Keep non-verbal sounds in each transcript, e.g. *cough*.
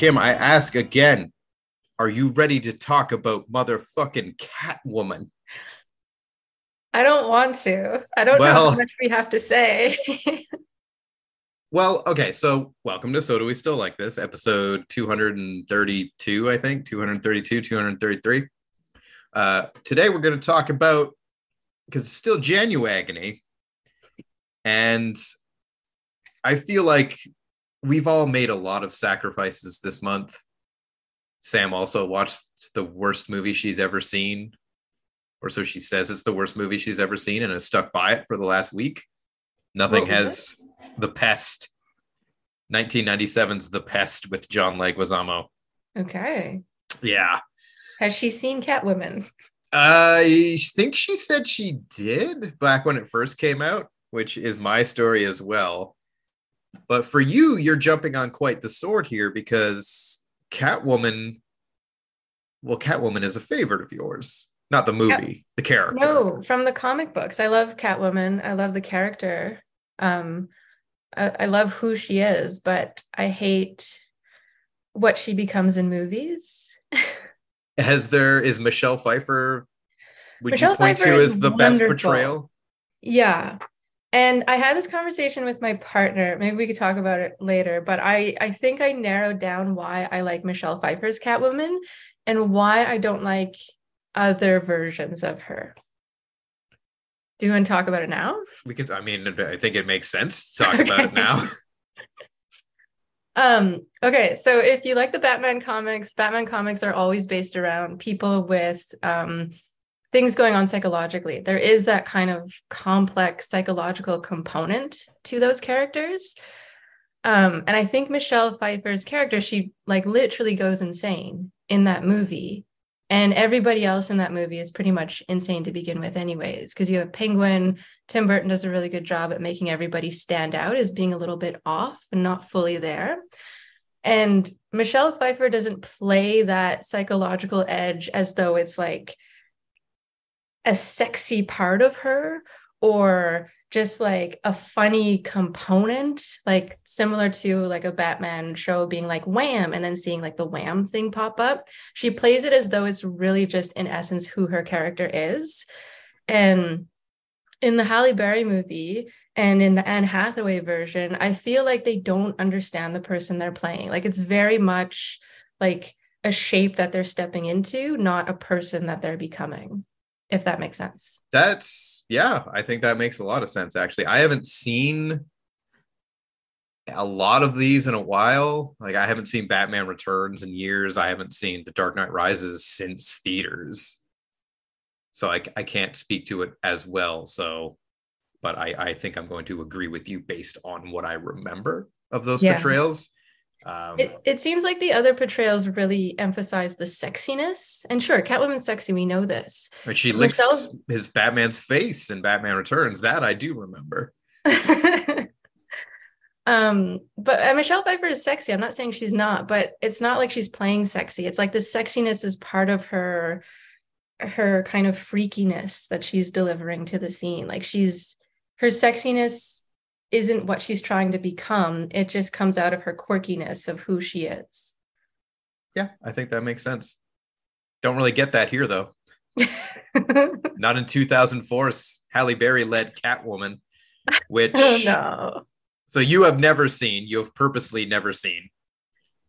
Kim, I ask again, are you ready to talk about motherfucking Catwoman? I don't want to. I don't know how much we have to say. *laughs* Well, okay, so welcome to So Do We Still Like This, episode 232, I think, 232, 233. Uh, today we're going to talk about, because it's still Januagony, and I feel like we've all made a lot of sacrifices this month. Sam also watched the worst movie she's ever seen, or so she says it's the worst movie she's ever seen, and has stuck by it for the last week. Nothing What has the pest 1997's the pest with john leguizamo okay. yeah Has she seen Catwoman? i think she said she did back when it first came out which is my story as well but for you you're jumping on quite the sword here because catwoman well catwoman is a favorite of yours not the movie the character No, from the comic books. I love Catwoman. I love the character. Um, I, I love who she is, but I hate what she becomes in movies. *laughs* has there is michelle pfeiffer would Michelle you point Pfeiffer to is as the best portrayal Yeah. And I had this conversation with my partner. Maybe we could talk about it later, but I I think I narrowed down why I like Michelle Pfeiffer's Catwoman and why I don't like other versions of her. Do you want to talk about it now? we can i mean i think it makes sense to talk *laughs* about it now *laughs* Um, okay, so if you like the Batman comics, Batman comics are always based around people with um things going on psychologically. There is that kind of complex psychological component to those characters. Um, and I think Michelle Pfeiffer's character, she like literally goes insane in that movie. And everybody else in that movie is pretty much insane to begin with, anyways, because you have Penguin, Tim Burton does a really good job at making everybody stand out as being a little bit off and not fully there. And Michelle Pfeiffer doesn't play that psychological edge as though it's like a sexy part of her or just like a funny component, like similar to like a Batman show being like wham and then seeing like the wham thing pop up. She plays it as though it's really just in essence who her character is. And in the Halle Berry movie and in the Anne Hathaway version, I feel like they don't understand the person they're playing. Like it's very much like a shape that they're stepping into, not a person that they're becoming, if that makes sense. That's yeah, I think that makes a lot of sense actually. I haven't seen a lot of these in a while. Like I haven't seen Batman Returns in years. I haven't seen The Dark Knight Rises since theaters. So I I can't speak to it as well. So but I I think I'm going to agree with you based on what I remember of those Yeah. portrayals. Um, It, it seems like the other portrayals really emphasize the sexiness. And sure, Catwoman's sexy, we know this. and she licks his Batman's face in Batman Returns. That I do remember. *laughs* um, but uh, Michelle Pfeiffer is sexy. I'm not saying she's not, but it's not like she's playing sexy. It's like the sexiness is part of her her kind of freakiness that she's delivering to the scene. Like she's her sexiness isn't what she's trying to become. It just comes out of her quirkiness of who she is. Yeah, I think that makes sense. Don't really get that here though. *laughs* Not in 2004's Halle Berry led Catwoman, which oh *laughs* no. so you have never seen, you have purposely never seen.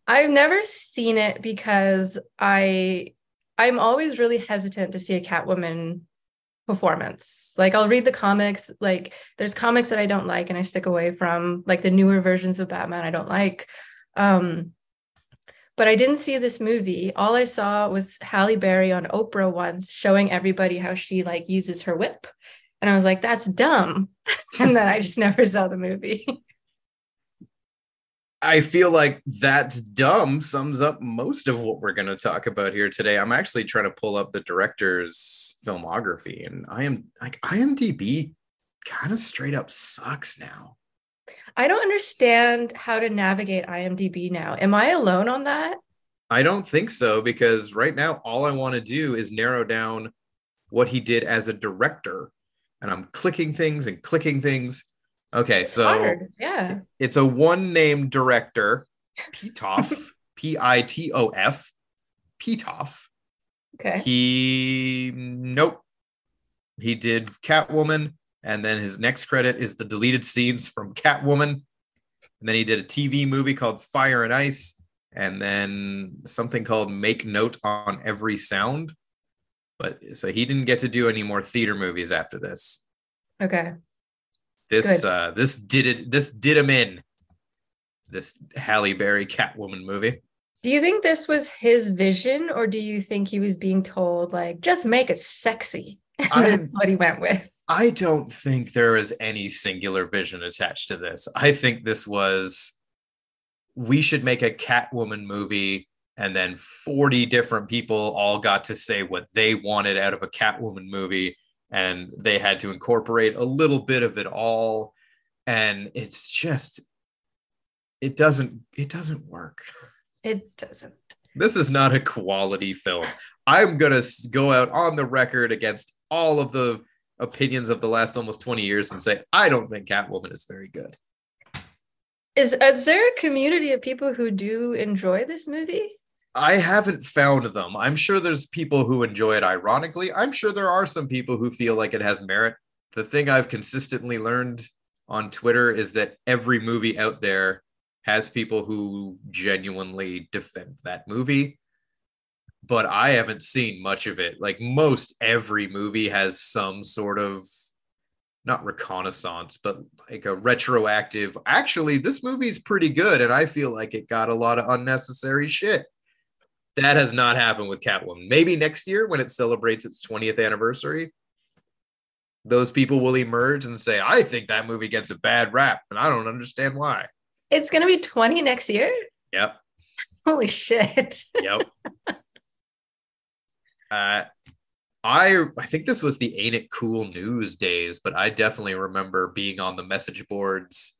I've never seen it because I I'm always really hesitant to see a Catwoman performance. Like I'll read the comics, like there's comics that I don't like and I stick away from, like the newer versions of Batman I don't like. Um but I didn't see this movie. All I saw was Halle Berry on Oprah once showing everybody how she like uses her whip. And I was like, that's dumb. *laughs* and then I just never saw the movie. *laughs* I feel like that's dumb sums up most of what we're going to talk about here today. I'm actually trying to pull up the director's filmography, and I am like IMDb kind of straight up sucks now. I don't understand how to navigate IMDb now. Am I alone on that? I don't think so because right now all I want to do is narrow down what he did as a director, and I'm clicking things and clicking things. Okay, so Hard. Yeah. it's a one name director, Pitof, *laughs* P I T O F, Pitof. Okay. He nope. He did Catwoman, and then his next credit is the deleted scenes from Catwoman. And then he did a TV movie called Fire and Ice, and then something called Make Note on Every Sound. But so he didn't get to do any more theater movies after this. Okay. This Good. uh this did it this did him in. This Halle Berry Catwoman movie. Do you think this was his vision, or do you think he was being told, like, just make it sexy? *laughs* That's what he went with. I don't think there is any singular vision attached to this. I think this was we should make a Catwoman movie and then 40 different people all got to say what they wanted out of a Catwoman movie and they had to incorporate a little bit of it all and it's just it doesn't it doesn't work. It doesn't. This is not a quality film. I'm going to go out on the record against all of the opinions of the last almost 20 years and say, I don't think Catwoman is very good. Is is there a community of people who do enjoy this movie? I haven't found them. I'm sure there's people who enjoy it ironically. I'm sure there are some people who feel like it has merit. The thing I've consistently learned on Twitter is that every movie out there has people who genuinely defend that movie. But I haven't seen much of it. Like most every movie has some sort of not reconnaissance, but like a retroactive. Actually, this movie's pretty good, and I feel like it got a lot of unnecessary shit. That has not happened with Catwoman. Maybe next year when it celebrates its 20th anniversary, those people will emerge and say, I think that movie gets a bad rap, and I don't understand why. It's gonna be 20 next year. Yep. *laughs* Holy shit. Yep. *laughs* uh, I I think this was the Ain't It Cool news days, but I definitely remember being on the message boards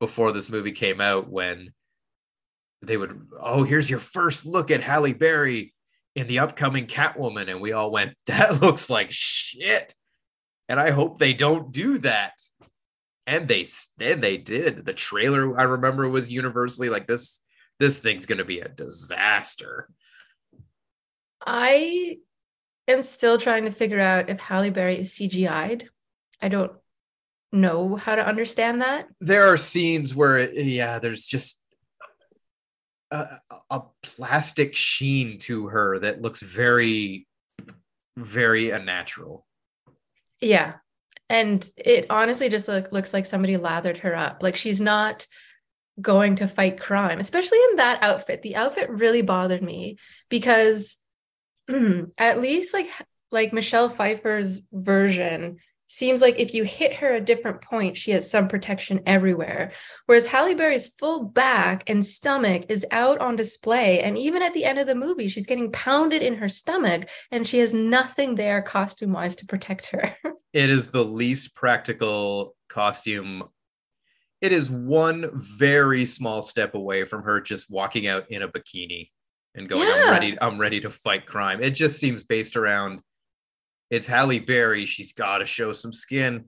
before this movie came out when they would, oh, here's your first look at Halle Berry in the upcoming Catwoman, and we all went, *laughs* that looks like shit, and I hope they don't do that. And they and they did. The trailer I remember was universally like this. This thing's gonna be a disaster. I am still trying to figure out if Halle Berry is CGI'd. I don't know how to understand that. there are scenes where yeah there's just a, a plastic sheen to her that looks very very unnatural Yeah. And it honestly just look, looks like somebody lathered her up. Like she's not going to fight crime, especially in that outfit. The outfit really bothered me because *clears throat* at least like like Michelle Pfeiffer's version seems like if you hit her a different point, she has some protection everywhere. Whereas Halle Berry's full back and stomach is out on display. And even at the end of the movie, she's getting pounded in her stomach and she has nothing there costume wise to protect her. *laughs* it is the least practical costume it is one very small step away from her just walking out in a bikini and going i'm ready i'm ready to fight crime it just seems based around it's halle berry she's got to show some skin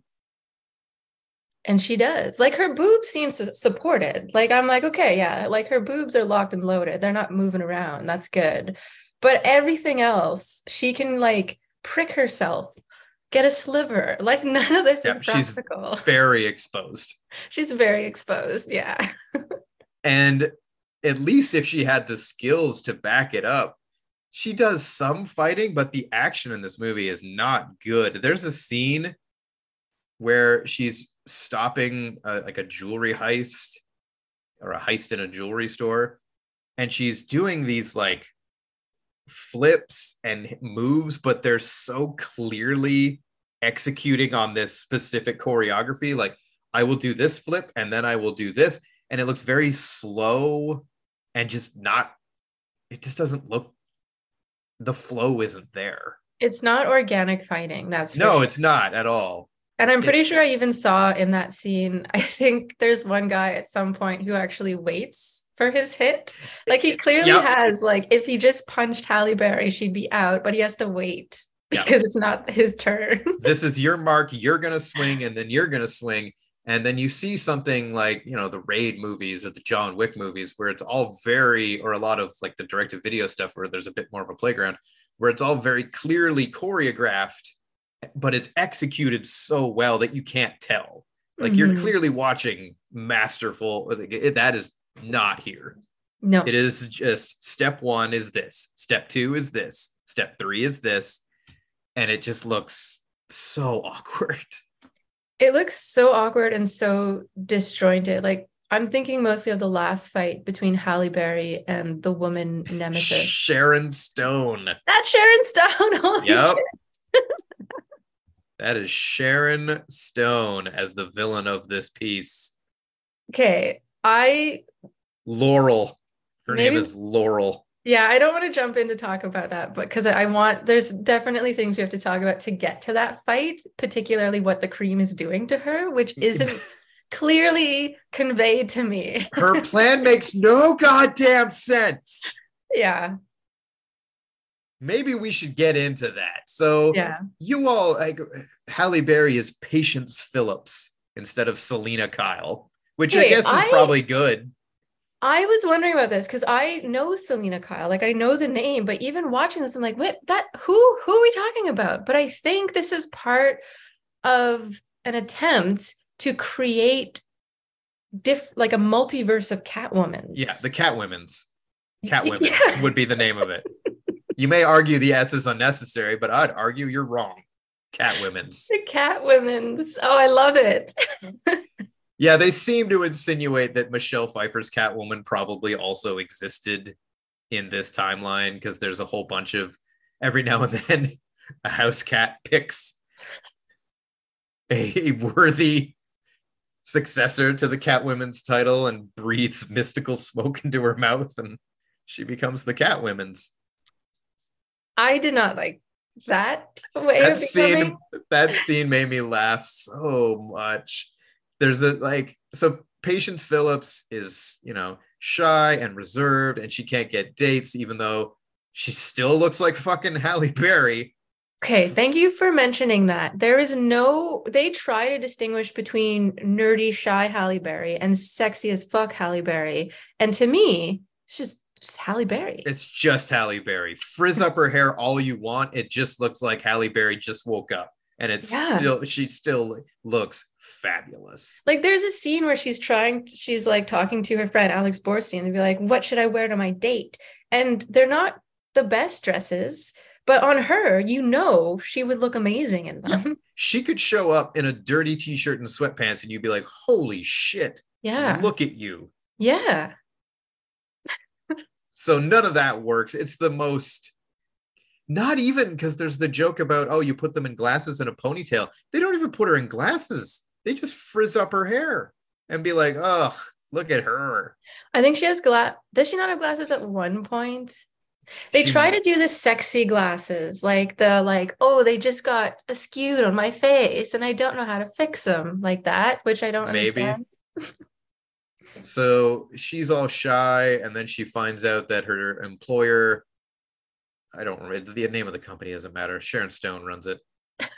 And she does. Like her boobs seem supported. Like I'm like, okay, yeah, like her boobs are locked and loaded. They're not moving around. That's good. But everything else, she can like prick herself, get a sliver. Like *laughs* none of this Yeah, is she's- practical. very exposed *laughs* She's very exposed. Yeah. *laughs* And at least if she had the skills to back it up, she does some fighting, but the action in this movie is not good. There's a scene where she's stopping a, like a jewelry heist or a heist in a jewelry store, and she's doing these like flips and moves, but they're so clearly executing on this specific choreography. Like, I will do this flip and then I will do this and it looks very slow and just not it just doesn't look the flow isn't there It's not organic fighting. That's no sure. it's not at all And I'm pretty sure I even saw in that scene, *laughs* I think there's one guy at some point who actually waits for his hit. Like he clearly Yep. has, like, if he just punched Halle Berry, she'd be out, but he has to wait Yep. because it's not his turn. this is your mark *laughs* you're gonna swing and then you're gonna swing and then you see something like you know the raid movies or the john wick movies where it's all very or a lot of like the directed video stuff where there's a bit more of a playground where it's all very clearly choreographed but it's executed so well that you can't tell like you're Mhm. clearly watching masterful that is not here No. it is just step one is this step two is this step three is this and it just looks so *laughs* awkward It looks so awkward and so disjointed. Like I'm thinking mostly of the last fight between Halle Berry and the woman nemesis. sharon stone That's Sharon Stone. *laughs* Holy yep that is sharon stone as the villain of this piece Okay. I laurel her name is laurel Yeah, I don't want to jump in to talk about that, but because I want, there's definitely things we have to talk about to get to that fight, particularly what the cream is doing to her, which mm-hmm. isn't clearly conveyed to me. her plan makes no goddamn sense yeah, maybe we should get into that so yeah. you all like Halle Berry is Patience Phillips instead of Selina Kyle, which I guess is I- probably good. I was wondering about this because I know Selina Kyle, like I know the name, but even watching this, I'm like, what that who who are we talking about? But I think this is part of an attempt to create diff like a multiverse of Catwoman. Yeah, the Catwomen's. Catwomen's Yeah. would be the name of it. You may argue the S is unnecessary, but I'd argue you're wrong. *laughs* Catwomen's. The Catwomen's. Oh, I love it. *laughs* Yeah, they seem to insinuate that Michelle Pfeiffer's Catwoman probably also existed in this timeline because there's a whole bunch of every now and *laughs* then a house cat picks a worthy successor to the Catwomen's title and breathes mystical smoke into her mouth and she becomes the Catwomen's. I did not like that way That of scene becoming. that scene made me laugh so much. There's a like so Patience Phillips is, you know, shy and reserved and she can't get dates even though she still looks like fucking Halle Berry. Okay, thank you for mentioning that. There is no, they try to distinguish between nerdy, shy Halle Berry and sexy as fuck Halle Berry. And to me, it's just, just Halle Berry. It's just Halle Berry. Frizz up her hair all you want. It just looks like Halle Berry just woke up. And it's Yeah. still she still looks fabulous. like there's a scene where she's trying, she's like talking to her friend Alex Borstein and be like, what should I wear to my date? And they're not the best dresses, but on her, you know, she would look amazing in them. *laughs* She could show up in a dirty t-shirt and sweatpants and you'd be like, holy shit, Yeah. look at you. Yeah. So none of that works. It's the most not even because there's the joke about oh you put them in glasses and a ponytail. They don't even put her in glasses. They just frizz up her hair and be like, "Ugh, look at her." I think she has glass. Does she not have glasses at one point? They She try might- to do the sexy glasses, like the like, oh, they just got askewed on my face, and I don't know how to fix them, like that, which I don't Maybe. understand. So she's all shy, and then she finds out that her employer, I don't remember the name of the company doesn't matter. Sharon Stone runs it. *laughs*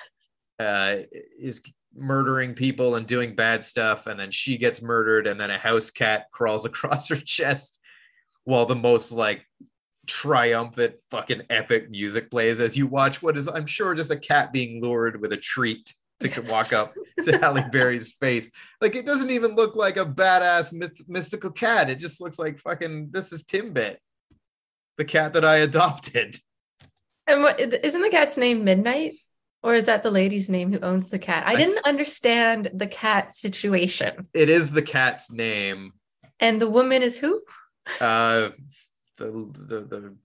Uh, is murdering people and doing bad stuff, and then she gets murdered, and then a house cat *laughs* crawls across her chest, while the most like triumphant fucking epic music plays as you watch what is I'm sure just a cat being lured with a treat to walk up *laughs* to Halle Berry's face. Like it doesn't even look like a badass myth- mystical cat. It just looks like fucking this is Timbit, the cat that I adopted. And what isn't the cat's name Midnight? Or is that the lady's name who owns the cat? I I didn't understand the cat situation. It is the cat's name. And the woman is who? Uh, the the the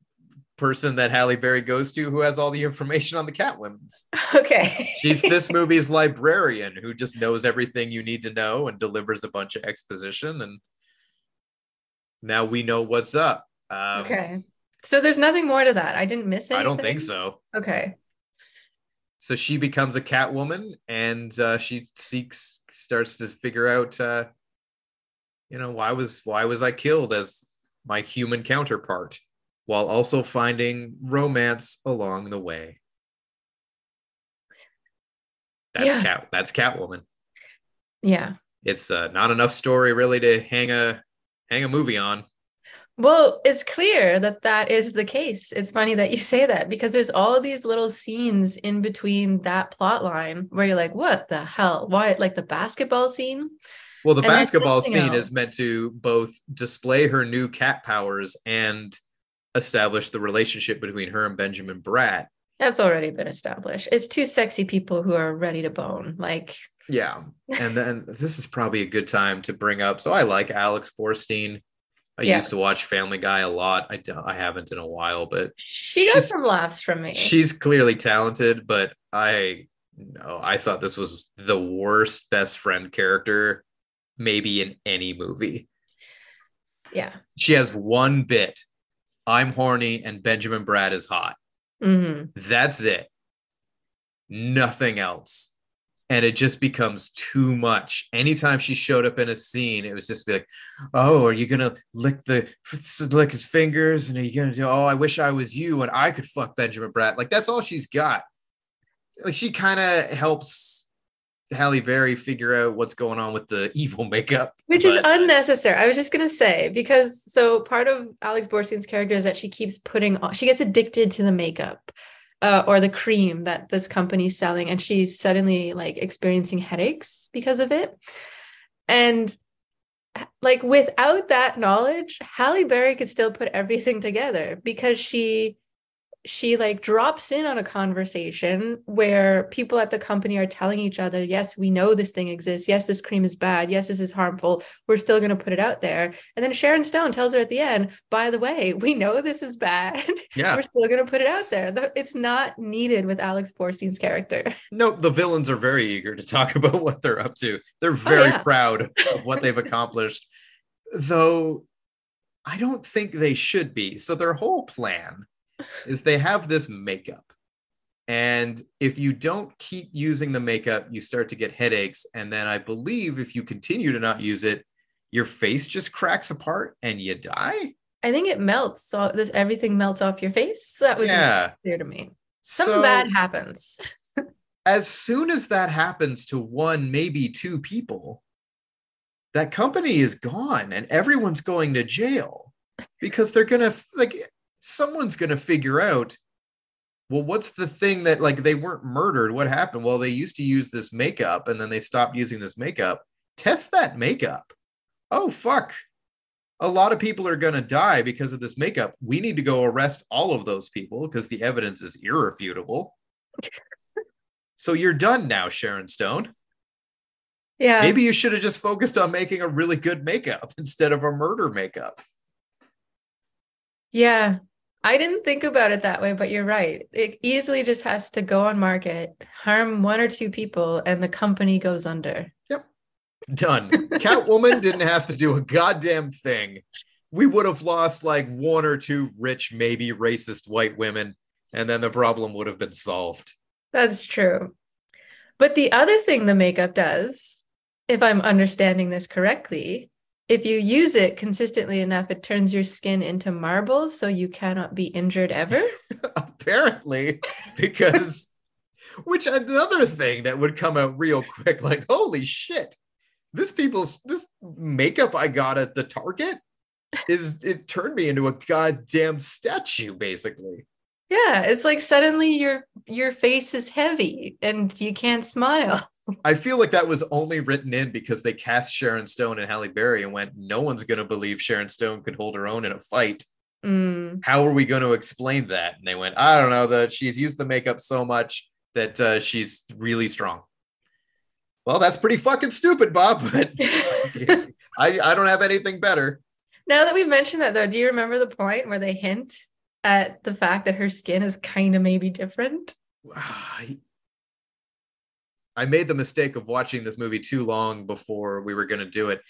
person that Halle Berry goes to who has all the information on the Catwomen's. Okay. She's *laughs* this movie's librarian who just knows everything you need to know and delivers a bunch of exposition and now we know what's up. Um, okay. So there's nothing more to that. I didn't miss it. I don't think so. Okay. So she becomes a Catwoman, and uh, she seeks, starts to figure out, uh, you know, why was why was I killed as my human counterpart, while also finding romance along the way. That's Yeah. cat. That's Catwoman. Yeah. It's uh, not enough story really to hang a hang a movie on. Well, it's clear that that is the case. It's funny that you *laughs* say that because there's all these little scenes in between that plot line where you're like, what the hell? Why? Like the basketball scene? Well, the And basketball scene else. is meant to both display her new cat powers and establish the relationship between her and Benjamin Bratt. That's already been established. It's two sexy people who are ready to bone. Like, Yeah. And then *laughs* this is probably a good time to bring up. So I like Alex Borstein. I Yeah. used to watch Family Guy a lot. I, don't- I haven't in a while, but she got some laughs from me. she's clearly talented. But I no, I thought this was the worst best friend character, maybe in any movie. yeah. She has one bit. I'm horny and Benjamin Bratt is hot. hmm That's it. Nothing else. And it just becomes too much. Anytime she showed up in a scene, it was just be like, "Oh, are you gonna lick the lick his fingers? And are you gonna do? Oh, I wish I was you, and I could fuck Benjamin Bratt." Like that's all she's got. Like she kind of helps Halle Berry figure out what's going on with the evil makeup, Which is unnecessary. I was just gonna say because so part of Alex Borstein's character is that she keeps putting on. She gets addicted to the makeup uh, or the cream that this company's selling, and she's suddenly like experiencing headaches because of it. And like without that knowledge, Halle Berry could still put everything together because she she like drops in on a conversation where people at the company are telling each other, yes, we know this thing exists. Yes, this cream is bad. Yes, this is harmful. We're still going to put it out there. And then Sharon Stone tells her at the end, by the way, *laughs* we know this is bad. Yeah. We're still going to put it out there. It's not needed with Alex Borstein's character. *laughs* Nope, the villains are very eager to talk *laughs* about what they're up to. They're oh, very yeah. proud of what they've accomplished, though I don't think they should be. So, their whole plan is they have this makeup. And if you don't keep using the makeup, you start to get headaches. And then I believe if you continue to not use it, your face just cracks apart and you die. I think it melts. So this everything melts off your face. That was Yeah. clear to me. Something So- bad happens. *laughs* as soon as that happens to one, maybe two people, that company is gone and everyone's going to jail because they're going to, like, someone's going to figure out, well, what's the thing that, like, they weren't murdered? What happened? Well, they used to use this makeup and then they stopped using this makeup. Test that makeup. Oh, fuck. A lot of people are going to die because of this makeup. We need to go arrest all of those people because the evidence is irrefutable. So you're done now, Sharon Stone. Yeah. Maybe you should have just focused on making a really good makeup *laughs* instead of a murder makeup. Yeah. I didn't think about it that way, but you're right. It easily just has to go on market, harm one or two people, and the company goes under. Yep. Done. Catwoman didn't have to do a goddamn thing. We would have lost like one or two rich, maybe racist white women, and then the problem would have been solved. That's true. But the other thing the makeup does, if I'm understanding this correctly, if you use it consistently enough, it turns your skin into marble so you cannot be injured ever. *laughs* Apparently, *laughs* because which another thing that would come out real quick, like, holy shit, this people's this makeup I got at the Target is it turned me into a goddamn statue, basically. Yeah, it's like suddenly your your face is heavy and you can't smile. *laughs* I feel like that was only written in because they cast Sharon Stone and Halle Berry and went, no one's gonna believe Sharon Stone could hold her own in a fight. Mm, How are we going to explain that? And they went, I don't know, that she's used the makeup so much that uh, she's really strong. Well, that's pretty fucking stupid, Bob, *laughs* but *laughs* I, I don't have anything better. Now that we've mentioned that, though, do you remember the point where they hint at the fact that her skin is kind of maybe different? *sighs* I, made the mistake of watching this movie too long before we were going to do it.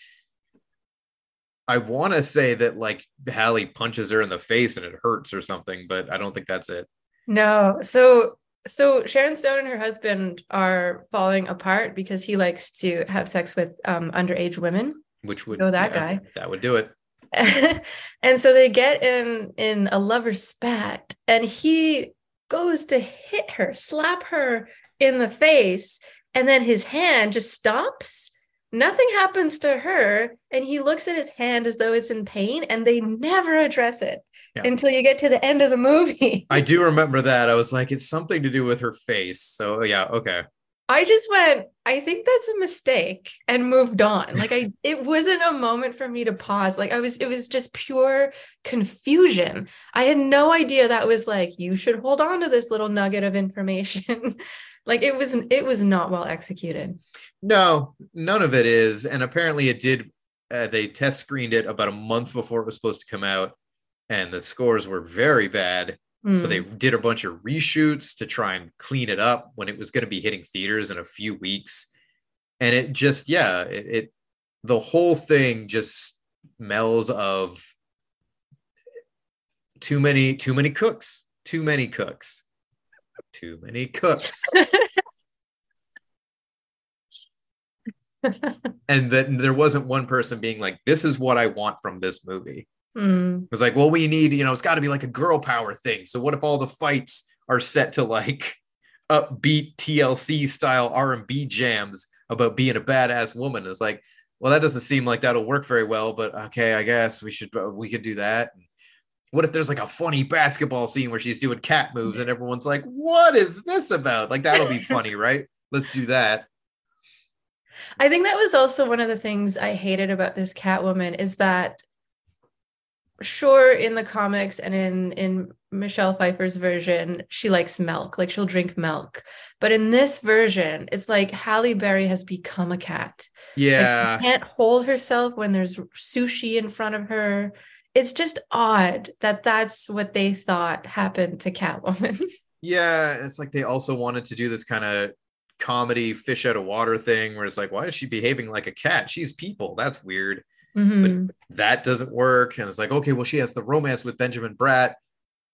I want to say that like Halle punches her in the face and it hurts or something, but I don't think that's it. No. So so Sharon Stone and her husband are falling apart because he likes to have sex with um, underage women. Which would Go that guy. That would do it. And so they get in in a lover spat and he goes to hit her, slap her in the face, and then his hand just stops. Nothing happens to her, and he looks at his hand as though it's in pain, and they never address it Yeah. until you get to the end of the movie. I do remember that. I was like, it's something to do with her face. So yeah, okay. I just went, I think that's a mistake and moved on. Like I *laughs* it wasn't a moment for me to pause. Like I was it was just pure confusion. I had no idea that was like you should hold on to this little nugget of information. *laughs* like it was it was not well executed. No, none of it is. And apparently it did. Uh, they test screened it about a month before it was supposed to come out, and the scores were very bad. So Hmm. they did a bunch of reshoots to try and clean it up when it was going to be hitting theaters in a few weeks. And it just, yeah, it, it the whole thing just smells of too many, too many cooks, too many cooks, too many cooks. *laughs* and then there wasn't one person being like, this is what I want from this movie. Hmm. It was like, well, we need, you know, it's got to be like a girl power thing. So what if all the fights are set to like upbeat TLC style R&B jams about being a badass woman? It's like, well, that doesn't seem like that'll work very well, but okay, I guess we should uh, we could do that. What if there's like a funny basketball scene where she's doing cat moves and everyone's like, what is this about? Like that'll be funny, *laughs* right? Let's do that. I think that was also one of the things I hated about this Catwoman is that sure in the comics and in in Michelle Pfeiffer's version she likes milk like she'll drink milk but in this version it's like Halle Berry has become a cat Like, Yeah. she can't hold herself when there's sushi in front of her it's just odd that that's what they thought happened to Catwoman *laughs* Yeah, it's like they also wanted to do this kind of comedy fish out of water thing where it's like, why is she behaving like a cat? She's people. That's weird. Mhm. That doesn't work. And it's like, okay, well, she has the romance with Benjamin Bratt.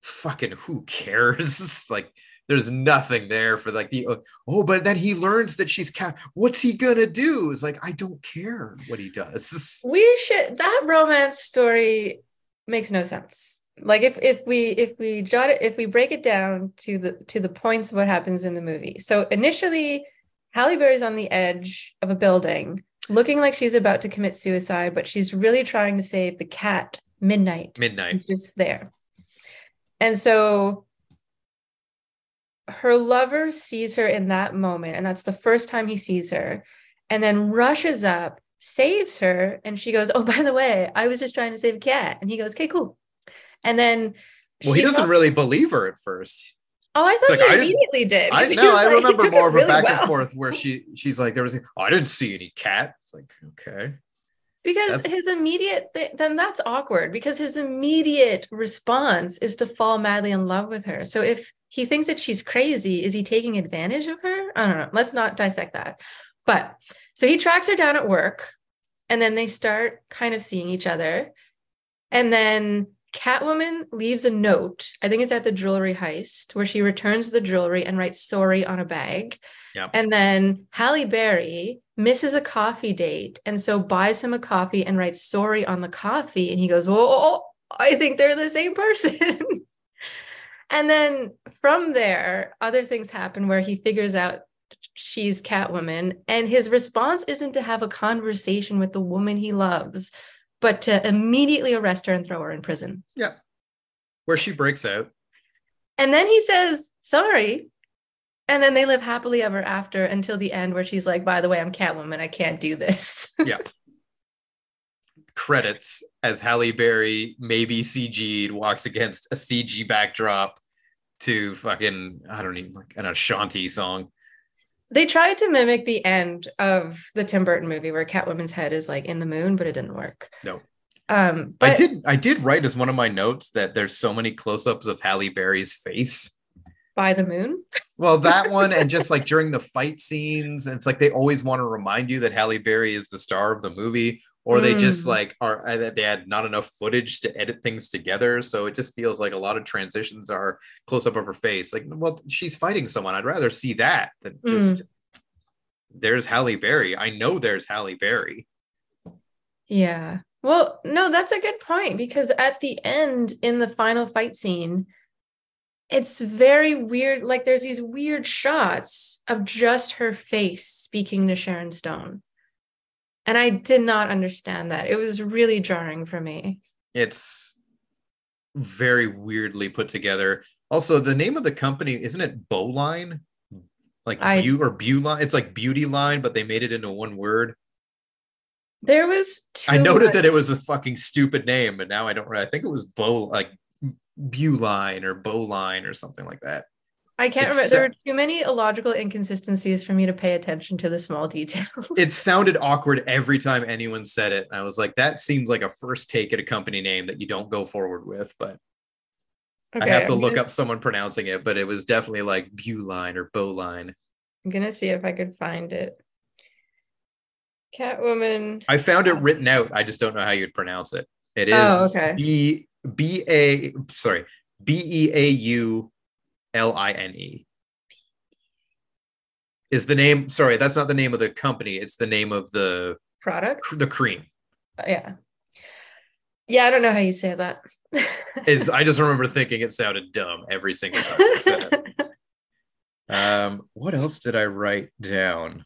Fucking who cares? *laughs* like, there's nothing there for like the oh, but then he learns that she's cat. What's he gonna do? It's like, I don't care what he does. *laughs* we should that romance story makes no sense like if if we if we jot it if we break it down to the to the points of what happens in the movie so initially Halle Berry's on the edge of a building looking like she's about to commit suicide but she's really trying to save the cat midnight Midnight. He's just there. And so her lover sees her in that moment, and that's the first time he sees her, and then rushes up, saves her, and she goes, Oh, by the way, I was just trying to save a cat. And he goes, Okay, cool. And then Well, he doesn't walks- really believe her at first. Oh, I thought like, he I immediately did. I *laughs* know. I like- remember more of a really back well. and forth where she she's like, there was, oh, I didn't see any cat. It's like, okay. Because That's- his immediate th- then that's awkward because his immediate response is to fall madly in love with her. So if he thinks that she's crazy, is he taking advantage of her? I don't know. Let's not dissect that. But so he tracks her down at work and then they start kind of seeing each other. And then Catwoman leaves a note. I think it's at the jewelry heist where she returns the jewelry and writes sorry on a bag. Yep. And then Halle Berry misses a coffee date and so buys him a coffee and writes sorry on the coffee. And he goes, Oh, oh, oh I think they're the same person. *laughs* and then from there, other things happen where he figures out she's Catwoman. And his response isn't to have a conversation with the woman he loves, but to immediately arrest her and throw her in prison. Yeah. Where she breaks out. And then he says, sorry. And then they live happily ever after until the end, where she's like, by the way, I'm Catwoman. I can't do this. *laughs* Yeah. Credits as Halle Berry, maybe CG'd, walks against a CG backdrop to fucking, I don't even like an Ashanti song. They tried to mimic the end of the Tim Burton movie where Catwoman's head is like in the moon, but it didn't work. No. Um, but I did I did write as one of my notes that there's so many close-ups of Halle Berry's face. by the moon. *laughs* Well, that one, and just like during the fight scenes, it's like they always want to remind you that Halle Berry is the star of the movie, or they just Mm. like are uh, that they had not enough footage to edit things together. So it just feels like a lot of transitions are close up of her face. Like, well, she's fighting someone. I'd rather see that than Mm. just there's Halle Berry. I know there's Halle Berry. Yeah. Well, no, that's a good point because at the end in the final fight scene, it's very weird. Like there's these weird shots of just her face speaking to Sharon Stone. And I did not understand that. It was really jarring for me. It's very weirdly put together. Also, the name of the company isn't it Bowline? Like I- Bew or Bewline? It's like Beauty Line, but they made it into one word. There was too I noted much- that it was a fucking stupid name, but now I don't. I think it was Bow like Bewline or Bowline or something like that. I can't remember. There were too many illogical inconsistencies for me to pay attention to the small details. It *laughs* sounded awkward every time anyone said it. I was like, that seems like a first take at a company name that you don't go forward with. But I have to I'm look gonna- up someone pronouncing it. But it was definitely like Bewline or Bowline. I'm gonna see if I could find it. Catwoman. I found it oh. written out. I just don't know how you'd pronounce it. It oh, is Oh, okay. B B A sorry B E A U L I N E. Is the name? Sorry, that's not the name of the company. It's the name of the product. the cream. Uh, Yeah. Yeah, I don't know how you say that. *laughs* It's. I just remember thinking it sounded dumb every single time I said it. *laughs* Um, what else did I write down?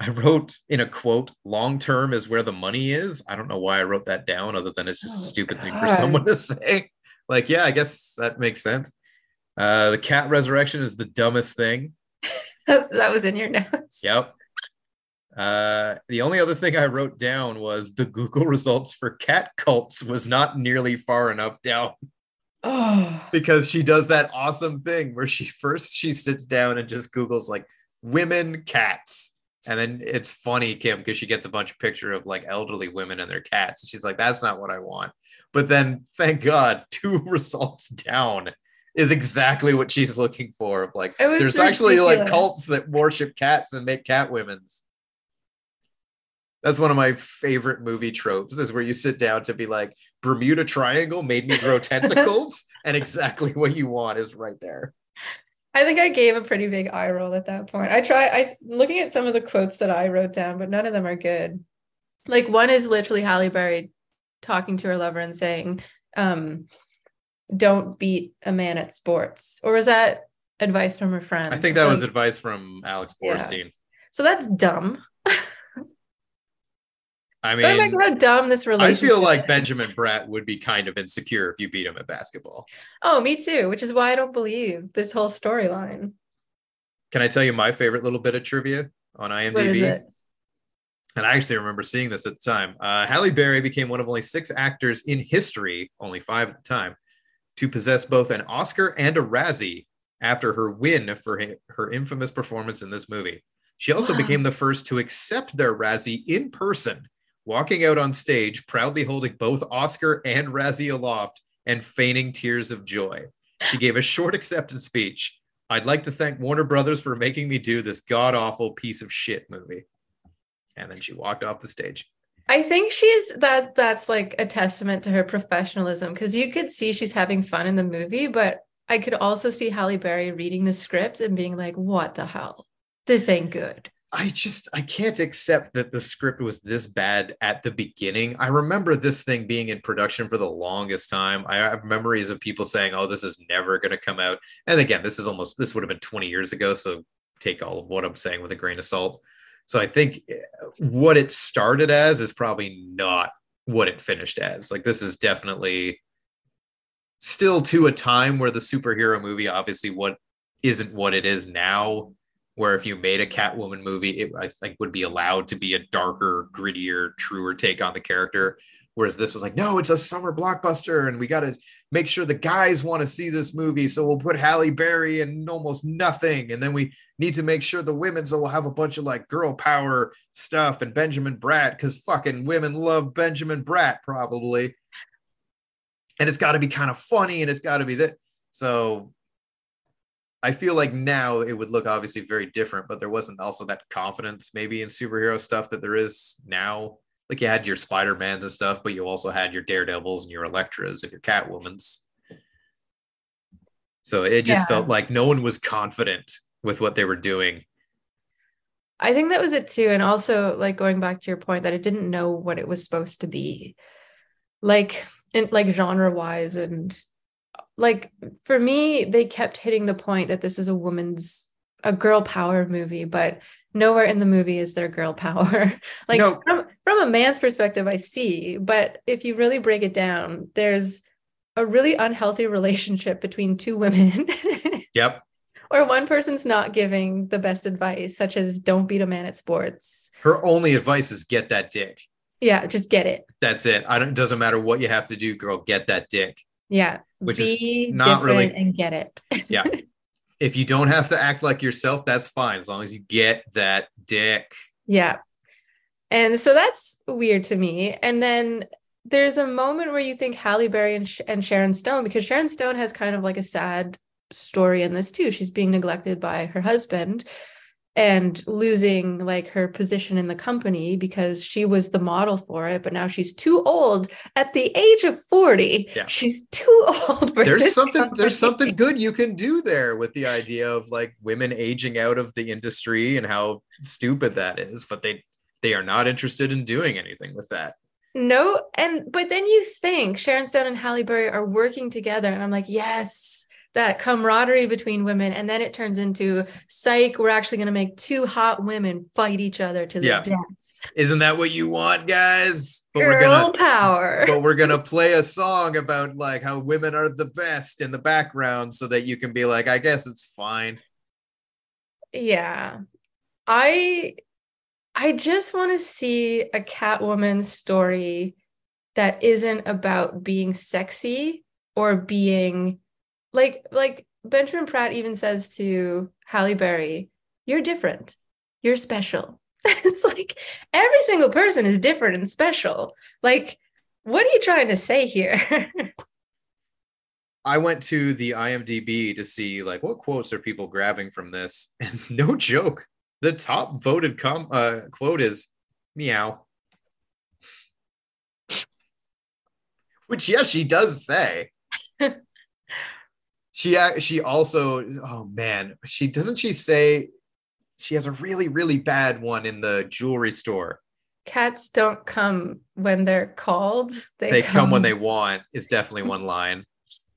I wrote in a quote, long term is where the money is. I don't know why I wrote that down, other than it's just a Oh, stupid thing for someone to *laughs* say. Like, yeah, I guess that makes sense. Uh, the cat resurrection is the dumbest thing. *laughs* That was in your notes. Yep. Uh, the only other thing I wrote down was the Google *laughs* results for cat cults was not nearly far enough down. Oh. because she does that awesome thing where she first she sits down and just googles like women cats and then it's funny kim because she gets a bunch of picture of like elderly women and their cats and she's like that's not what i want but then thank god *laughs* two results down is exactly what she's looking for of like there's actually like cults that worship cats and make cat women's that's one of my favorite movie tropes is where you sit down to be like Bermuda Triangle made me grow *laughs* tentacles, and exactly what you want is right there. I think I gave a pretty big eye roll at that point. I try I looking at some of the quotes that I wrote down, but none of them are good. Like one is literally Halle Berry talking to her lover and saying, um, don't beat a man at sports. Or was that advice from a friend? I think that was Like, advice from Alex Yeah. Borstein. so that's dumb. *laughs* I mean, to how dumb this relationship. I feel like is. Benjamin Bratt would be kind of insecure if you beat him at basketball. Oh, me too, which is why I don't believe this whole storyline. Can I tell you my favorite little bit of trivia on IMDb? What is it? and I actually remember seeing this at the time. Uh, Halle Berry became one of only six actors in history, only five at the time, to possess both an Oscar and a Razzie after her win for her infamous performance in this movie. She also Wow. became the first to accept their Razzie in person, walking out on stage, proudly holding both Oscar and Razzie aloft and feigning tears of joy. She gave a short acceptance speech. I'd like to thank Warner Brothers for making me do this god awful piece of shit movie. And then she walked off the stage. I think she's that that's like a testament to her professionalism because you could see she's having fun in the movie, but I could also see Halle Berry reading the script and being like, what the hell? This ain't good. I just I can't accept that the script was this bad at the beginning. I remember this thing being in production for the longest time. I have memories of people saying, "Oh, this is never going to come out." And again, this is almost this would have been 20 years ago, so take all of what I'm saying with a grain of salt. So I think eh, what it started as is probably not what it finished as. Like this is definitely still to a time where the superhero movie obviously what isn't what it is now where if you made a Catwoman movie, it I think would be allowed to be a darker, grittier, truer take on the character. Whereas this was like, no, it's a summer blockbuster, and we got to make sure the guys want to see this movie. So we'll put Halle Berry in almost nothing, and then we need to make sure the women so we'll have a bunch of like girl power stuff and Benjamin Bratt because fucking women love Benjamin Bratt probably, and it's got to be kind of funny and it's got to be that. So I feel like now it would look obviously very different, but there wasn't also that confidence maybe in superhero stuff that there is now. Like you had your Spider Mans and stuff, but you also had your Daredevils and your Electras and your Catwomans. So it just Yeah. felt like no one was confident with what they were doing. I think that was it too. And also, like going back to your point that it didn't know what it was supposed to be, like in like genre wise, and like for me, they kept hitting the point that this is a woman's a girl power movie, but nowhere in the movie is there girl power. *laughs* like No. from from a man's perspective, I see, but if you really break it down, there's a really unhealthy relationship between two women. *laughs* Yep. or one person's not giving the best advice, such as don't beat a man at sports. Her only advice is get that dick. Yeah, just get it. That's it. I don't doesn't matter what you have to do, girl, get that dick. Yeah. Which is not really- and get it. *laughs* Yeah. if you don't have to act like yourself, that's fine as long as you get that dick. Yeah. And so that's weird to me. And then there's a moment where you think Halle Berry and, Sh- and Sharon Stone, because Sharon Stone has kind of like a sad story in this too. She's being neglected by her husband and losing like her position in the company because she was the model for it, but now she's too old at the age of 40. Yeah. She's too *laughs* old for There's this something company. there's something good you can do there with the idea of like women aging out of the industry and how stupid that is, but they they are not interested in doing anything with that. No, and but then you think Sharon Stone and Halle Berry are working together, and I'm like, yes, that camaraderie between women, and then it turns into psych. We're actually going to make two hot women fight each other to the Yeah. death. Isn't that what you want, guys? But we're gonna power. *laughs* but we're gonna play a song about like how women are the best in the background so that you can be like, I guess it's fine. yeah, I, I just want to see a Catwoman story that isn't about being sexy or being like like Benjamin Bratt even says to Halle Berry, "You're different. You're special." *laughs* it's like every single person is different and special. Like, what are you trying to say here? *laughs* I went to the IMDb to see like what quotes are people grabbing from this, *laughs* and no joke, the top voted com uh, quote is "meow," which yes, she does say. *laughs* she she also oh man, she doesn't she say she has a really really bad one in the jewelry store. Cats don't come when they're called. They, They come when they want is definitely one *laughs* line.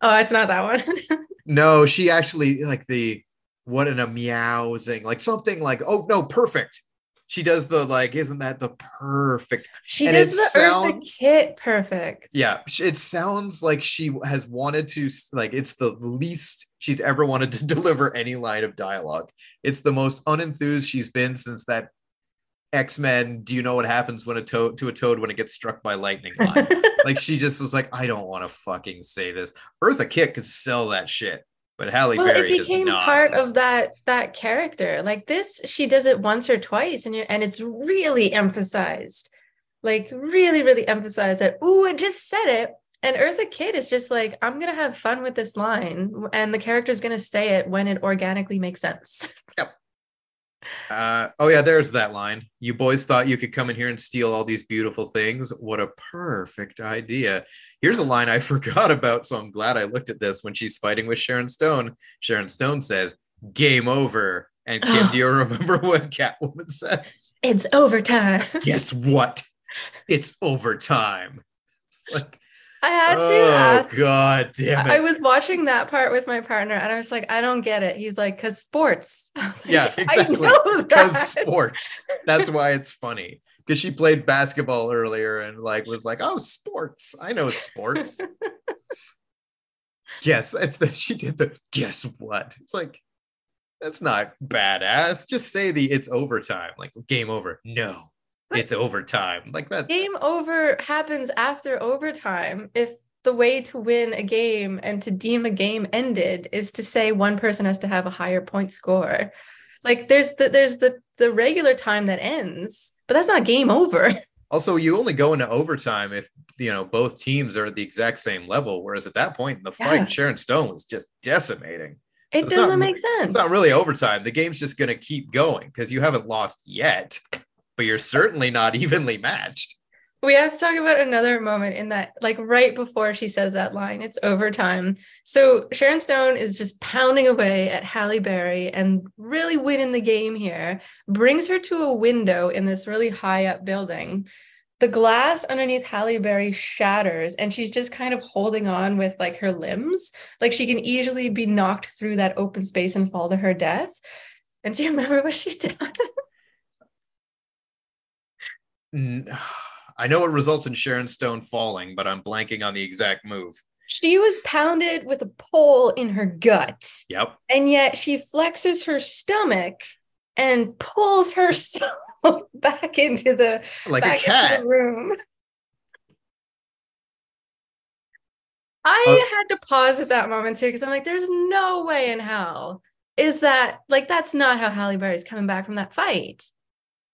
Oh, it's not that one. *laughs* No, she actually like the what in a meowsing, like something like, oh no, perfect. She does the like, isn't that the perfect? she And does the sounds- Kitt perfect. Yeah, it sounds like she has wanted to like it's the least she's ever wanted to *laughs* deliver any line of dialogue. It's the most unenthused she's been since that X-Men, do you know what happens when a toad to a toad when it gets struck by lightning line? *laughs* like she just was like, I don't want to fucking say this. Eartha Kitt could sell that shit, but Halle well, Berry it became part of that that character. Like this, she does it once or twice, and you and it's really emphasized, like really, really emphasized that. Ooh, I just said it. And Eartha Kitt is just like, I'm gonna have fun with this line, and the character's gonna say it when it organically makes sense. Uh, oh yeah, there's that line. You boys thought you could come in here and steal all these beautiful things. What a perfect idea. Here's a line I *laughs* forgot about, so I'm glad I looked at this when she's fighting with Sharon Stone. Sharon Stone says, "Game over." And *gasps* Kim, do you remember what Catwoman says? It's overtime. Guess what? It's overtime. *laughs* Like, I had to oh ask. god damn it. I was watching that part with my partner, and I was like, I don't get it. He's like, "Cause sports." *laughs* Like, Yeah, "I exactly. because sports. That's why it's funny. Because she played basketball earlier and like was like, oh, sports. I know sports. *laughs* yes, it's that she did the guess what? It's like that's not badass. Just say the it's overtime. Like game over. No, it's overtime. Like that. game over happens after overtime if the way to win a game and to deem a game ended is to say one person has to have a higher point score like there's the there's the the regular time that ends but that's not game over *laughs* Also, you only go into overtime if you know both teams are at the exact same level. Whereas at that point in the fight, Yeah. Sharon Stone was just decimating. It it's doesn't not- make sense. It's not really overtime. The game's just going to keep going because you haven't lost yet, but you're certainly not evenly matched. We have to talk about another moment in that, like right before she says that line, it's overtime. So Sharon Stone is just pounding away at Halle Berry and really winning the game here, brings her to a window in this really high up building. The glass underneath Halle Berry shatters and she's just kind of holding on with like her limbs. Like she can easily be knocked through that open space and fall to her death. And do you remember what she *laughs* did? *sighs* I know it results in Sharon Stone falling, but I'm blanking on the exact move. She was pounded with a pole in her gut. Yep. and yet she flexes her stomach and pulls herself *laughs* back into the Like a cat. the room. I Uh, had to pause at that moment too because I'm like, there's no way in hell is that like that's not how Halle Berry's coming back from that fight.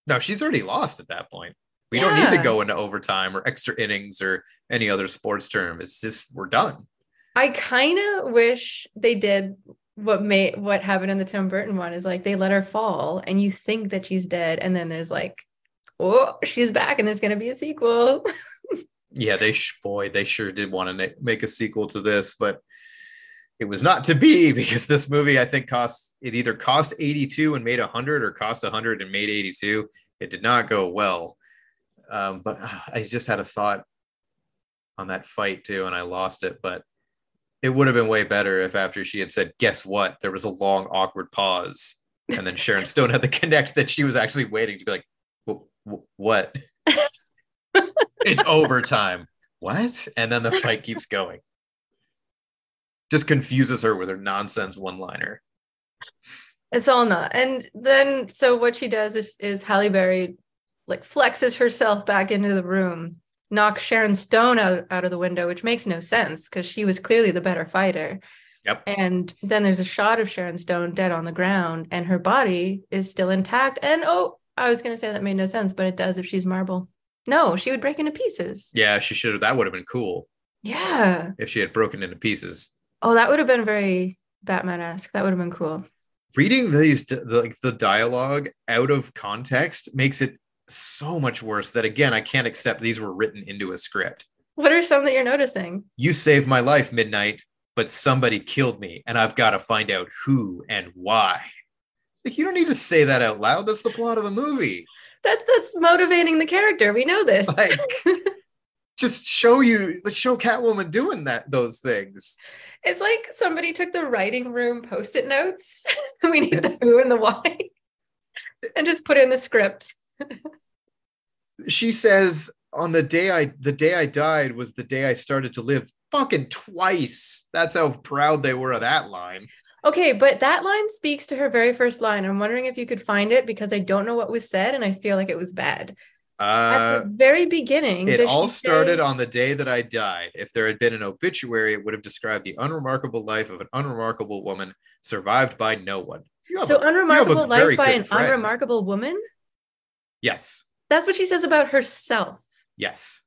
No, she's already lost at that point. We don't need to go into overtime or extra innings or any other sports term. It's just we're done. I kind of wish they did what made what happened in the Tim Burton one is like they let her fall and you think that she's dead and then there's like oh she's back and there's going to be a sequel. *laughs* Yeah, they sh- boy, they sure did want to na- make a sequel to this, but it was not to be *laughs* because this movie I think cost it either cost 82 and made 100 or cost 100 and made 82. It did not go well. Um, but *sighs* I just had a thought on that fight too, and I lost it. But it would have been way better if after she had said, "Guess what?" There was a long, awkward pause, and then Sharon *laughs* Stone had to connect that she was actually waiting to be like, "Wh- wh- "What?" *laughs* it's overtime. What? And then the fight keeps going. Just confuses her with her nonsense one-liner. It's all not. And then so what she does is is Halle Berry like flexes herself back into the room, knocks Sharon Stone out, out of the window, which makes no sense because she was clearly the better fighter. Yep. And then there's a shot of Sharon Stone dead on the ground and her body is still intact. And oh, I was gonna say that made no sense, but it does if she's marble. No, she would break into pieces. Yeah, she should have. That would have been cool Yeah. if she had broken into pieces. Oh, that would have been very Batman-esque. That would have been cool. Reading these, the, like the dialogue out of context makes it so much worse. That again, I can't accept these were written into a script. What are some that you're noticing? You saved my life, Midnight, but somebody killed me, and I've got to find out who and why. Like you don't need to say that out loud. That's the plot of the movie. That's that's motivating the character. We know this. Like, *laughs* just show you, like, show Catwoman doing that, those things. It's like somebody took the writing room post-it notes. *laughs* we need the who and the why. and just put in the script. She says, "On the day I, the day I died was the day I started to live." Fucking twice. That's how proud they were of that line. Okay, but that line speaks to her very first line. I'm wondering if you could find it because I don't know what was said and I feel like it was bad. At Uh, the very beginning, it all started say- on the day that I died. If there had been an obituary, it would have described the unremarkable life of an unremarkable woman survived by no one. So a- you have a unremarkable life by an friend. unremarkable woman? Yes, That's what she says about herself. yes.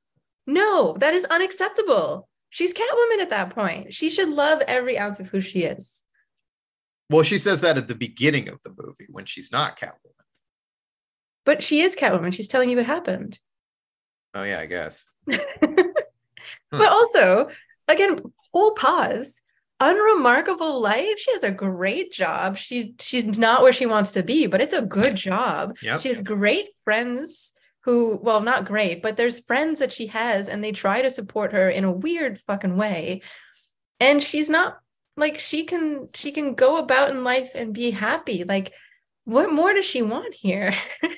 No, that is unacceptable. She's Catwoman at that point. She should love every ounce of who she is. Well, she says that at the beginning of the movie when she's not Catwoman. But she is Catwoman. She's telling you what happened. Oh yeah, I guess. *laughs* but also, again, whole pause. Unremarkable life. She has a great job. She's she's not where she wants to be, but it's a good job. Yep. She has great friends who, well, not great, but there's friends that she has, and they try to support her in a weird fucking way. And she's not like she can she can go about in life and be happy. Like, what more does she want here? *laughs*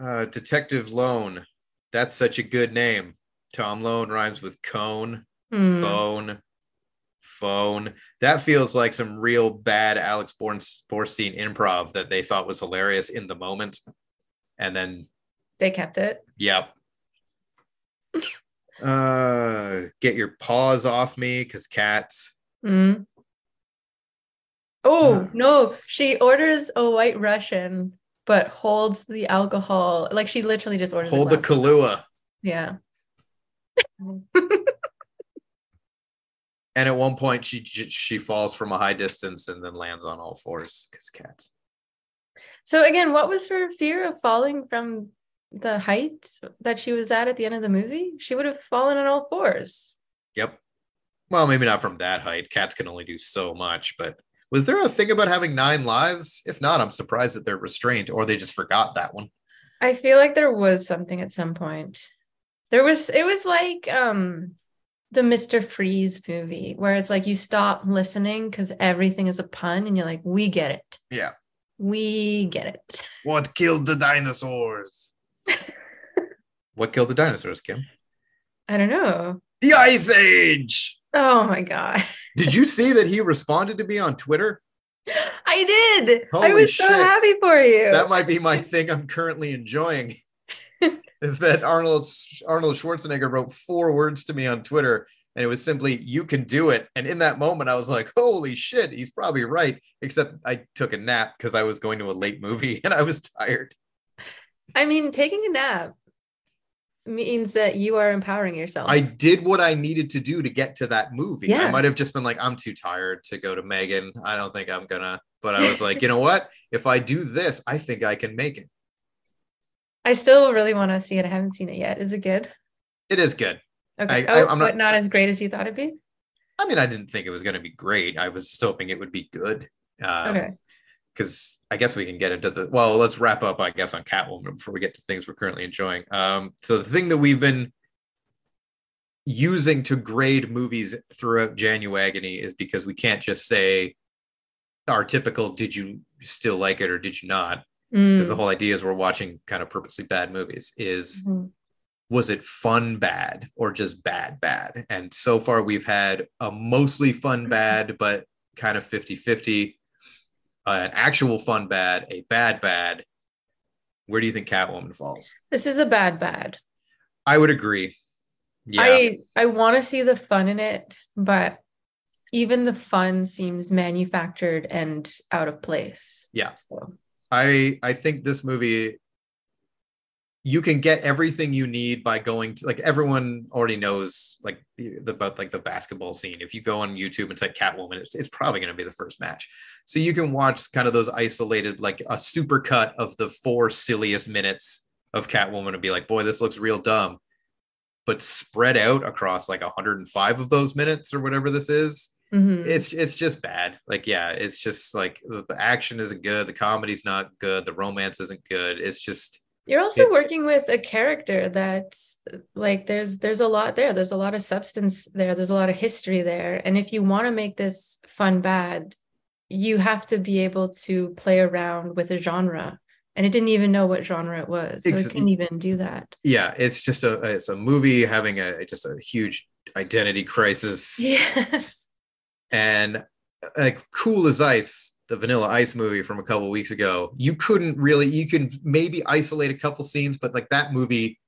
Uh, Detective Lone. That's such a good name. Tom Lone rhymes with cone, Hmm. bone, phone. That feels like some real bad Alex Born- Borstein improv that they thought was hilarious in the moment. And then, They kept it. yep. *laughs* uh, get your paws off me because cats. Mm. Oh *sighs* no, she orders a white Russian, but holds the alcohol. Like she literally just orders. Hold the glass Kahlua. Yeah. *laughs* And at one point, she she falls from a high distance and then lands on all fours because cats. So again, what was her fear of falling from the height that she was at at the end of the movie? She would have fallen on all fours. Yep. Well, maybe not from that height. Cats can only do so much. But was there a thing about having nine lives? If not, I'm surprised that they're restrained or they just forgot that one. I feel like there was something at some point. There was it was like um the Mr. Freeze movie where it's like you stop listening because everything is a pun and you're like, we get it. Yeah. We get it. *laughs* What killed the dinosaurs? *laughs* what killed the dinosaurs, Kim? I don't know. The Ice Age. Oh my god. *laughs* Did you see that he responded to me on Twitter? I did. I Holy was so happy for you. That might be my thing I'm currently enjoying. Is that Arnold Arnold Schwarzenegger wrote four words to me on Twitter and it was simply you can do it and in that moment I was like holy shit he's probably right except I took a nap because I was going to a late movie *laughs* and I was tired. I mean, taking a nap means that you are empowering yourself. I did what I needed to do to get to that movie. I might have just been like, I'm too tired to go to Megan. I don't think I'm gonna. But I was like, you know what? If I do this, I think I can make it. I still really want to see it. I haven't seen it yet. Is it good? It is good. Okay. I- oh, I'm not- but not as great as you thought it'd be. I mean, I didn't think it was gonna be great. I was just hoping it would be good. Um, Okay. Because I guess we can get into the well. Let's wrap up, I guess, on Catwoman before we get to things we're currently enjoying. Um, so the thing that we've been using to grade movies throughout Januagony is because we can't just say our typical "Did you still like it or did you not?" Because the Mm. whole idea is we're watching kind of purposely bad movies. Is Mhm. was it fun bad or just bad bad? And so far we've had a mostly fun bad, but kind of 50-50, uh, an actual fun bad, a bad bad. Where do you think Catwoman falls? This is a bad bad. I would agree. Yeah. I I want to see the fun in it, but even the fun seems manufactured and out of place. Yeah. So I I think this movie you can get everything you need by going to like everyone already knows like the, about like the basketball scene. If you go on YouTube and type Catwoman, it's, it's probably going to be the first match. So you can watch kind of those isolated like a super cut of the four silliest minutes of Catwoman and be like, boy, this looks real dumb. But spread out across like 105 of those minutes or whatever this is, mhm. it's it's just bad. Like, yeah, it's just like the, the action isn't good, the comedy's not good, the romance isn't good. It's just You're also It- working with a character that's like there's there's a lot there. There's a lot of substance there. There's a lot of history there. And if you want to make this fun bad, you have to be able to play around with a genre. And it didn't even know what genre it was. So it couldn't even do that. yeah, it's just a it's a movie having a just a huge identity crisis. *laughs* Yes. And like Cool as Ice, the Vanilla Ice movie from a couple weeks ago, you couldn't really you can maybe isolate a couple scenes, but like that movie,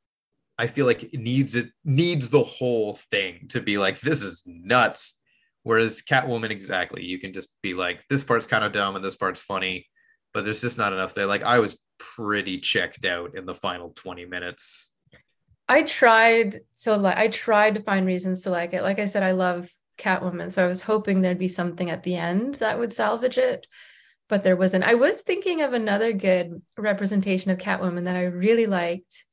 I feel like it needs it needs the whole thing to be like this is nuts. Whereas Catwoman, exactly, you can just be like this part's kind of dumb and this part's funny, but there's just not enough there. Like I was pretty checked out in the final 20 minutes. I tried to like I tried to find reasons to like it. Like I said, I love Catwoman, so I was hoping there'd be something at the end that would salvage it, but there wasn't. I was thinking of another good representation of Catwoman that I really liked,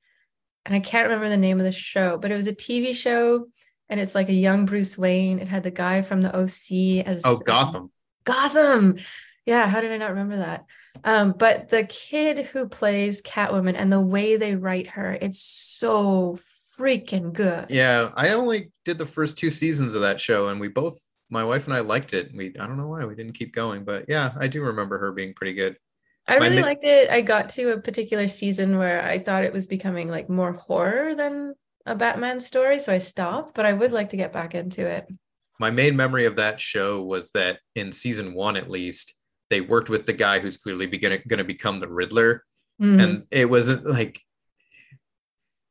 and I can't remember the name of the show, but it was a TV show, and it's like a young Bruce Wayne. It had the guy from the OC as Oh, um, Gotham. Gotham. Yeah, how did I not remember that? Um, but the kid who plays Catwoman and the way they write her, it's so freaking good. Yeah, I only did the first two seasons of that show, and we both, my wife and I, liked it. We, I don't know why we didn't keep going, but yeah, I do remember her being pretty good. I really mid- liked it. I got to a particular season where I thought it was becoming like more horror than a Batman story, so I stopped, but I would like to get back into it. My main memory of that show was that in season one, at least, they worked with the guy who's clearly going to become the Riddler, Mhm. and it wasn't like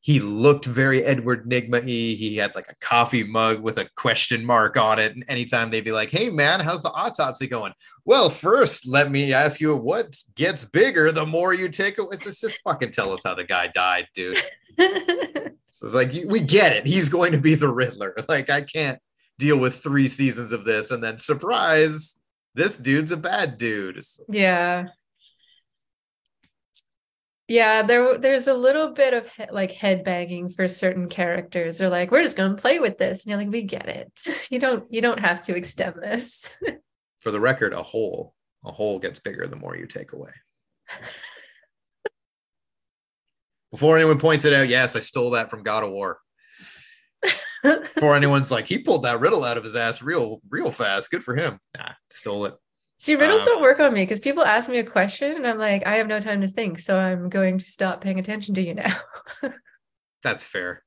he looked very Edward Nygma y. He had like a coffee mug with a question mark on it. And anytime they'd be like, hey, man, how's the autopsy going? Well, first, let me ask you what gets bigger the more you take it. It's just, just fucking tell us how the guy died, dude. So *laughs* it's like, we get it. He's going to be the Riddler. *laughs* Like, I can't. deal with three seasons of this, and then surprise, this dude's a bad dude. Yeah. Yeah, there there's a little bit of he- like head banging for certain characters. They're like, we're just gonna play with this. And you're like, we get it. *laughs* You don't you don't have to extend this. *laughs* For the record, a hole, a hole gets bigger the more you take away. Before anyone points it out, yes, I stole that from God of War. *laughs* Before anyone's like, he pulled that riddle out of his ass real, real fast. Good for him. Nah, stole it. See, riddles Um, don't work on me because people ask me a question and I'm like, I have no time to think, so I'm going to stop paying attention to you now. *laughs* That's fair.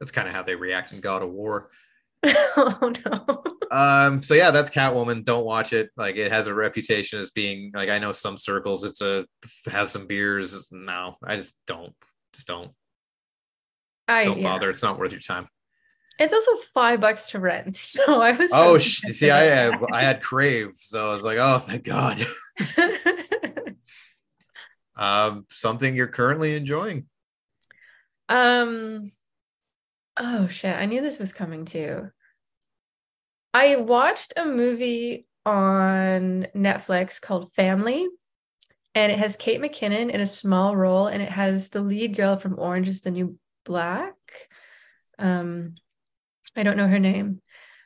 That's kind of how they react in God of War. *laughs* oh no. *laughs* Um, so yeah, that's Catwoman. Don't watch it. Like it has a reputation as being like I know some circles it's a have some beers. No, I just don't. Just don't. I Don't yeah. bother. It's not worth your time. It's also five bucks to rent. *laughs* So I was Oh, really sh- see, I had, I had Crave, so I was like, oh, thank God. *laughs* Um, something you're currently enjoying. Um, oh shit, I knew this was coming too. I watched a movie on Netflix called Family, and it has Kate McKinnon in a small role, and it has the lead girl from Orange is the New Black. Um, I don't know her name,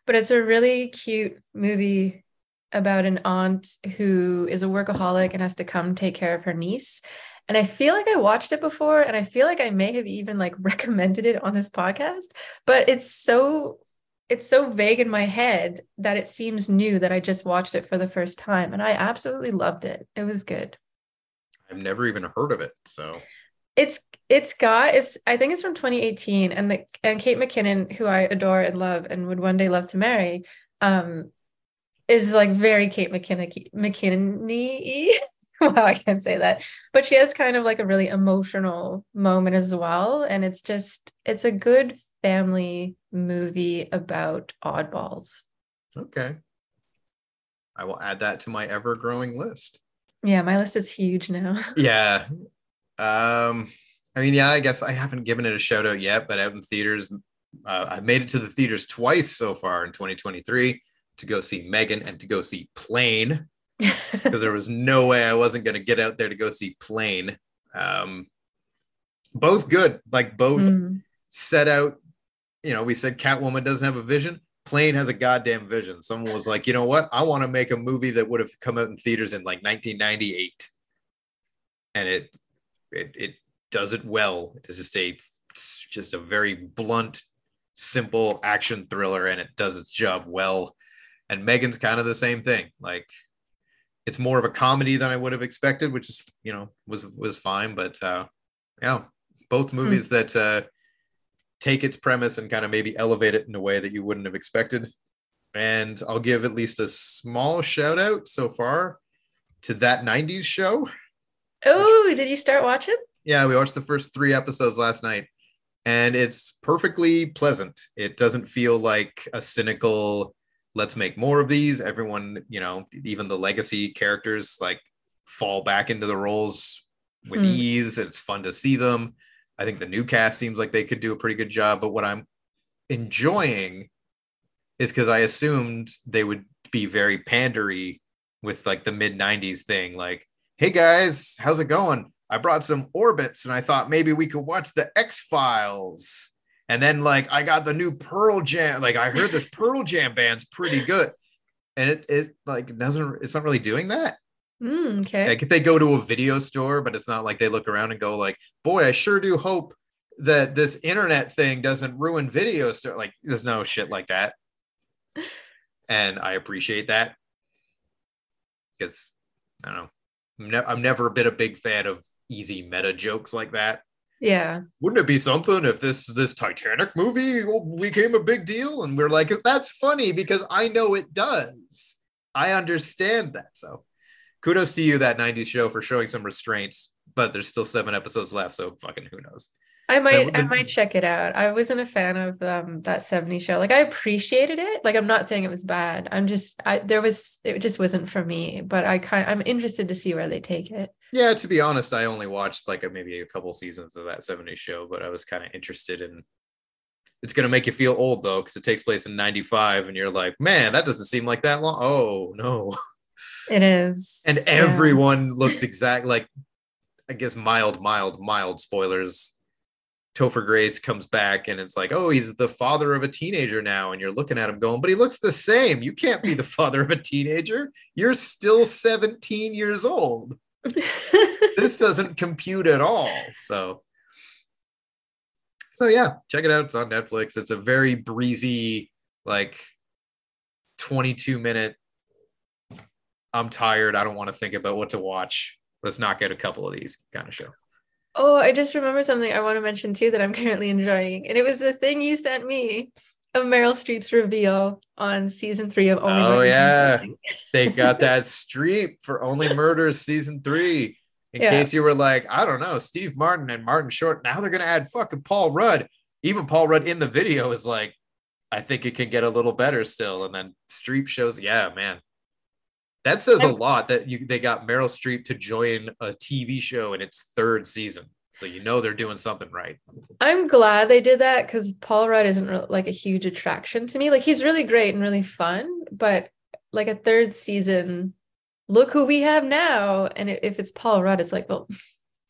but it's a really cute movie about an aunt who is a workaholic and has to come take care of her niece. And I feel like I watched it before, and I feel like I may have even like *laughs* recommended it on this podcast, but it's so it's so vague in my head that it seems new that I just watched it for the first time, and I absolutely loved it. It was good. I've never even heard of it. So It's it's got it's I think it's from 2018, and the and Kate McKinnon, who I adore and love and would one day love to marry, um, is like very Kate McKinnon McKinnon *laughs* wow, I can't say that. But she has kind of like a really emotional moment as well. And it's just, it's a good family movie about oddballs. okay. I will add that to my ever growing list. Yeah, my list is huge now. *laughs* Yeah. Um, I mean, yeah, I guess I haven't given it a shout out yet, but out in theaters, uh, I made it to the theaters twice so far in 2023 to go see Megan and to go see Plane *laughs* because there was no way I wasn't going to get out there to go see Plane. Um, both good, like both Mm. set out. You know, we said Catwoman doesn't have a vision. Plane has a goddamn vision. Someone was like, you know what? I want to make a movie that would have come out in theaters in like 1998, and it it it does it well. It's just a just a very blunt, simple action thriller, and it does its job well. And Megan's kind of the same thing. Like it's more of a comedy than I would have expected, which is you know was was fine. But uh, yeah, both movies that uh, take its premise and kind of maybe elevate it in a way that you wouldn't have expected. And I'll give at least a small shout out so far to that 90s show. Oh, did you start watching? Yeah, we watched the first three episodes last night, and it's perfectly pleasant. It doesn't feel like a cynical, let's make more of these. Everyone, you know, even the legacy characters like fall back into the roles with Hmm. ease. It's fun to see them. I think the new cast seems like they could do a pretty good job. But what I'm enjoying is because I assumed they would be very pandery with like the mid 90s thing. Like, hey guys, how's it going? I brought some orbits and I thought maybe we could watch the X Files. And then like I got the new Pearl Jam. Like I heard this Pearl Jam band's pretty good. And it it like doesn't it's not really doing that. Mm, okay. Like if they go to a video store, but it's not like they look around and go like, boy, I sure do hope that this internet thing doesn't ruin video store. Like there's no shit like that. And I appreciate that. Because I don't know. I'm, ne- I'm never been a big fan of easy meta jokes like that. yeah. Wouldn't it be something if this this Titanic movie became a big deal? And we're like, that's funny because I know it does. I understand that. So kudos to you, that 90s show, for showing some restraints, but there's still seven episodes left. So fucking who knows? I might I might check it out. I wasn't a fan of um that 70 show. Like I appreciated it. Like I'm not saying it was bad. I'm just I there was it just wasn't for me, but I kind I'm interested to see where they take it. Yeah, to be honest, I only watched like a, maybe a couple seasons of that 70s show, but I was kind of interested in It's gonna make you feel old though, because it takes place in '95, and you're like, man, that doesn't seem like that long. Oh no. It is. and Yeah. everyone looks exact like I guess mild, mild, mild spoilers. Topher Grace comes back and it's like, oh, he's the father of a teenager now, and you're looking at him going, but he looks the same. You can't be the *laughs* father of a teenager. You're still 17 years old. This *laughs* doesn't compute at all. So, so yeah, check it out. It's on Netflix. It's a very breezy, like 22 minute. I'm tired. I don't want to think about what to watch. Let's knock out a couple of these kind of show. Oh, I just remember something I want to mention too that I'm *laughs* currently enjoying. And it was the thing you sent me of Meryl Streep's reveal on season three of Only Oh, yeah. *laughs* They got that Streep for Only Murders season three. In Yeah. case you were like, I don't know, Steve Martin and Martin Short. Now they're gonna add fucking Paul Rudd. Even Paul Rudd in the video is like, I think it can get a little better still. And then Streep shows, yeah, man. That says a lot that you they got Meryl Streep to join a TV show in its third season. So you know they're doing something right. I'm glad they did that because Paul Rudd isn't like a huge attraction to me. Like he's really great and really fun, but like a third season, look who we have now. And if it's Paul Rudd, it's like, well,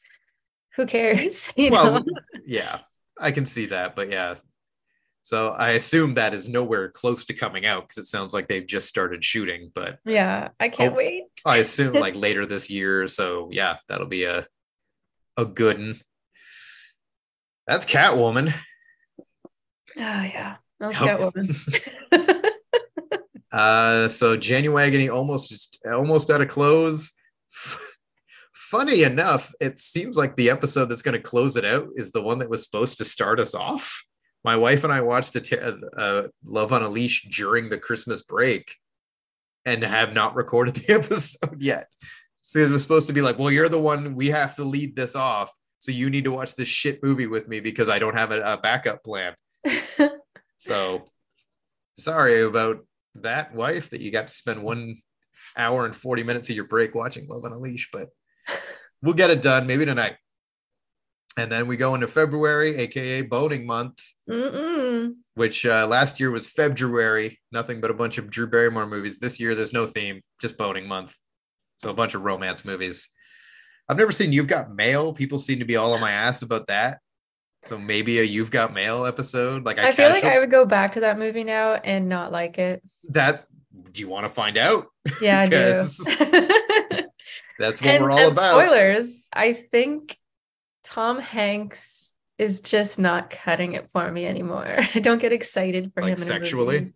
*laughs* who cares? *laughs* You well, know? yeah, I can see that, but yeah. So I assume that is nowhere close to coming out because it sounds like they've just started shooting, but Yeah, I can't Oh, wait. I assume like *laughs* later this year. So yeah, that'll be a a good one. That's Catwoman. Oh yeah. Yep. Catwoman. *laughs* Uh, so Januagony almost almost out of clothes. Funny enough, it seems like the episode that's going to close it out is the one that was supposed to start us off. My wife and I watched a t- uh, Love on a Leash during the Christmas break, and have not recorded *laughs* the episode yet. So it was supposed to be like, well, you're the one we have to lead this off, so you need to watch this shit movie with me because I don't have a, a backup plan. *laughs* So sorry about that, wife, that you got to spend one hour and 40 minutes of your break watching Love on a Leash, but we'll get it done maybe tonight. And then we go into February, aka boning month, Mm-mm. which uh, last year was February, nothing but a bunch of Drew Barrymore movies. This year, there's no theme, just boning month. So a bunch of romance movies. I've never seen You've Got Mail. People seem to be all on my ass about that. So maybe a You've Got Mail episode. Like I, I feel like I would go back to that movie now and not like it. that. Do you want to find out? Yeah, I do. *laughs* *laughs* That's what and, we're all about. spoilers, I think Tom Hanks is just not cutting it for me anymore. *laughs* I don't get excited for Like him sexually?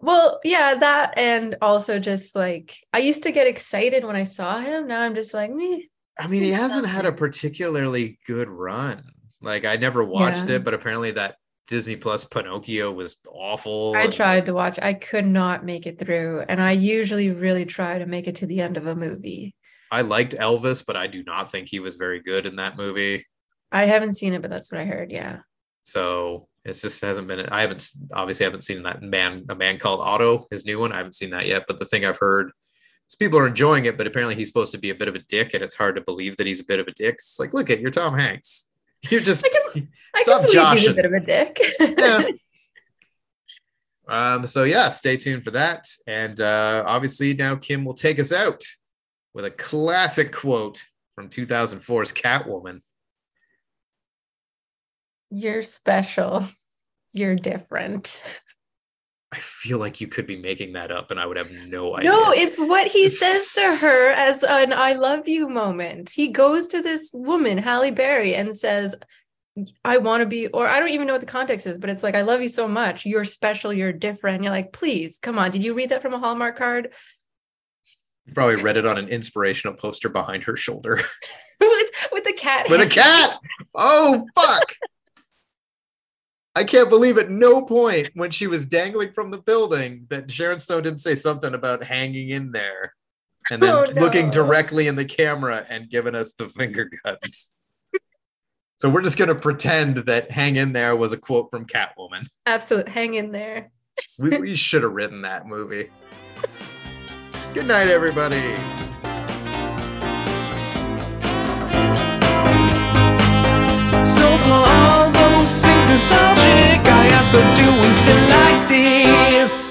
Well, yeah, that and also just like I used to get excited when I saw him. Now I'm just like, me. I mean, he hasn't had a particularly good run. Like I never watched Yeah. it, but apparently that Disney Plus Pinocchio was awful. I and- tried to watch. I could not make it through, and I usually really try to make it to the end of a movie. I liked Elvis, but I do not think he was very good in that movie. I haven't seen it, but that's what I heard. Yeah. So it just hasn't been. I haven't obviously haven't seen that man, a man called Otto, his new one. I haven't seen that yet. But the thing I've heard is people are enjoying it, but apparently he's supposed to be a bit of a dick, and it's hard to believe that he's a bit of a dick. It's like, look at you're Tom Hanks. *laughs* You're just I can, I *laughs* Stop can believe he's joshing. a bit of a dick. Yeah. *laughs* Um, so yeah, stay tuned for that. And uh, obviously now Kim will take us out with a classic quote from 2004's Catwoman. You're special. You're different. I feel like you could be making that up and I would have no idea. No, it's what he says to her as an I love you moment. He goes to this woman, Halle Berry, and says, I want to be, or I don't even know what the context is, but it's like, I love you so much. You're special. You're different. You're like, please, come on. Did you read that from a Hallmark card? You probably read it on an inspirational poster behind her shoulder *laughs* with, with the cat. with a cat. Oh, fuck. *laughs* I can't believe at no point when she was dangling from the building that Sharon Stone didn't say something about hanging in there and then Oh, looking directly in the camera and giving us the finger guts. so we're just going to pretend that hang in there was a quote from Catwoman. Absolute. Hang in there. We, *laughs* we should have written that movie. Good night, everybody. So for all those things nostalgic I her, do we still like this?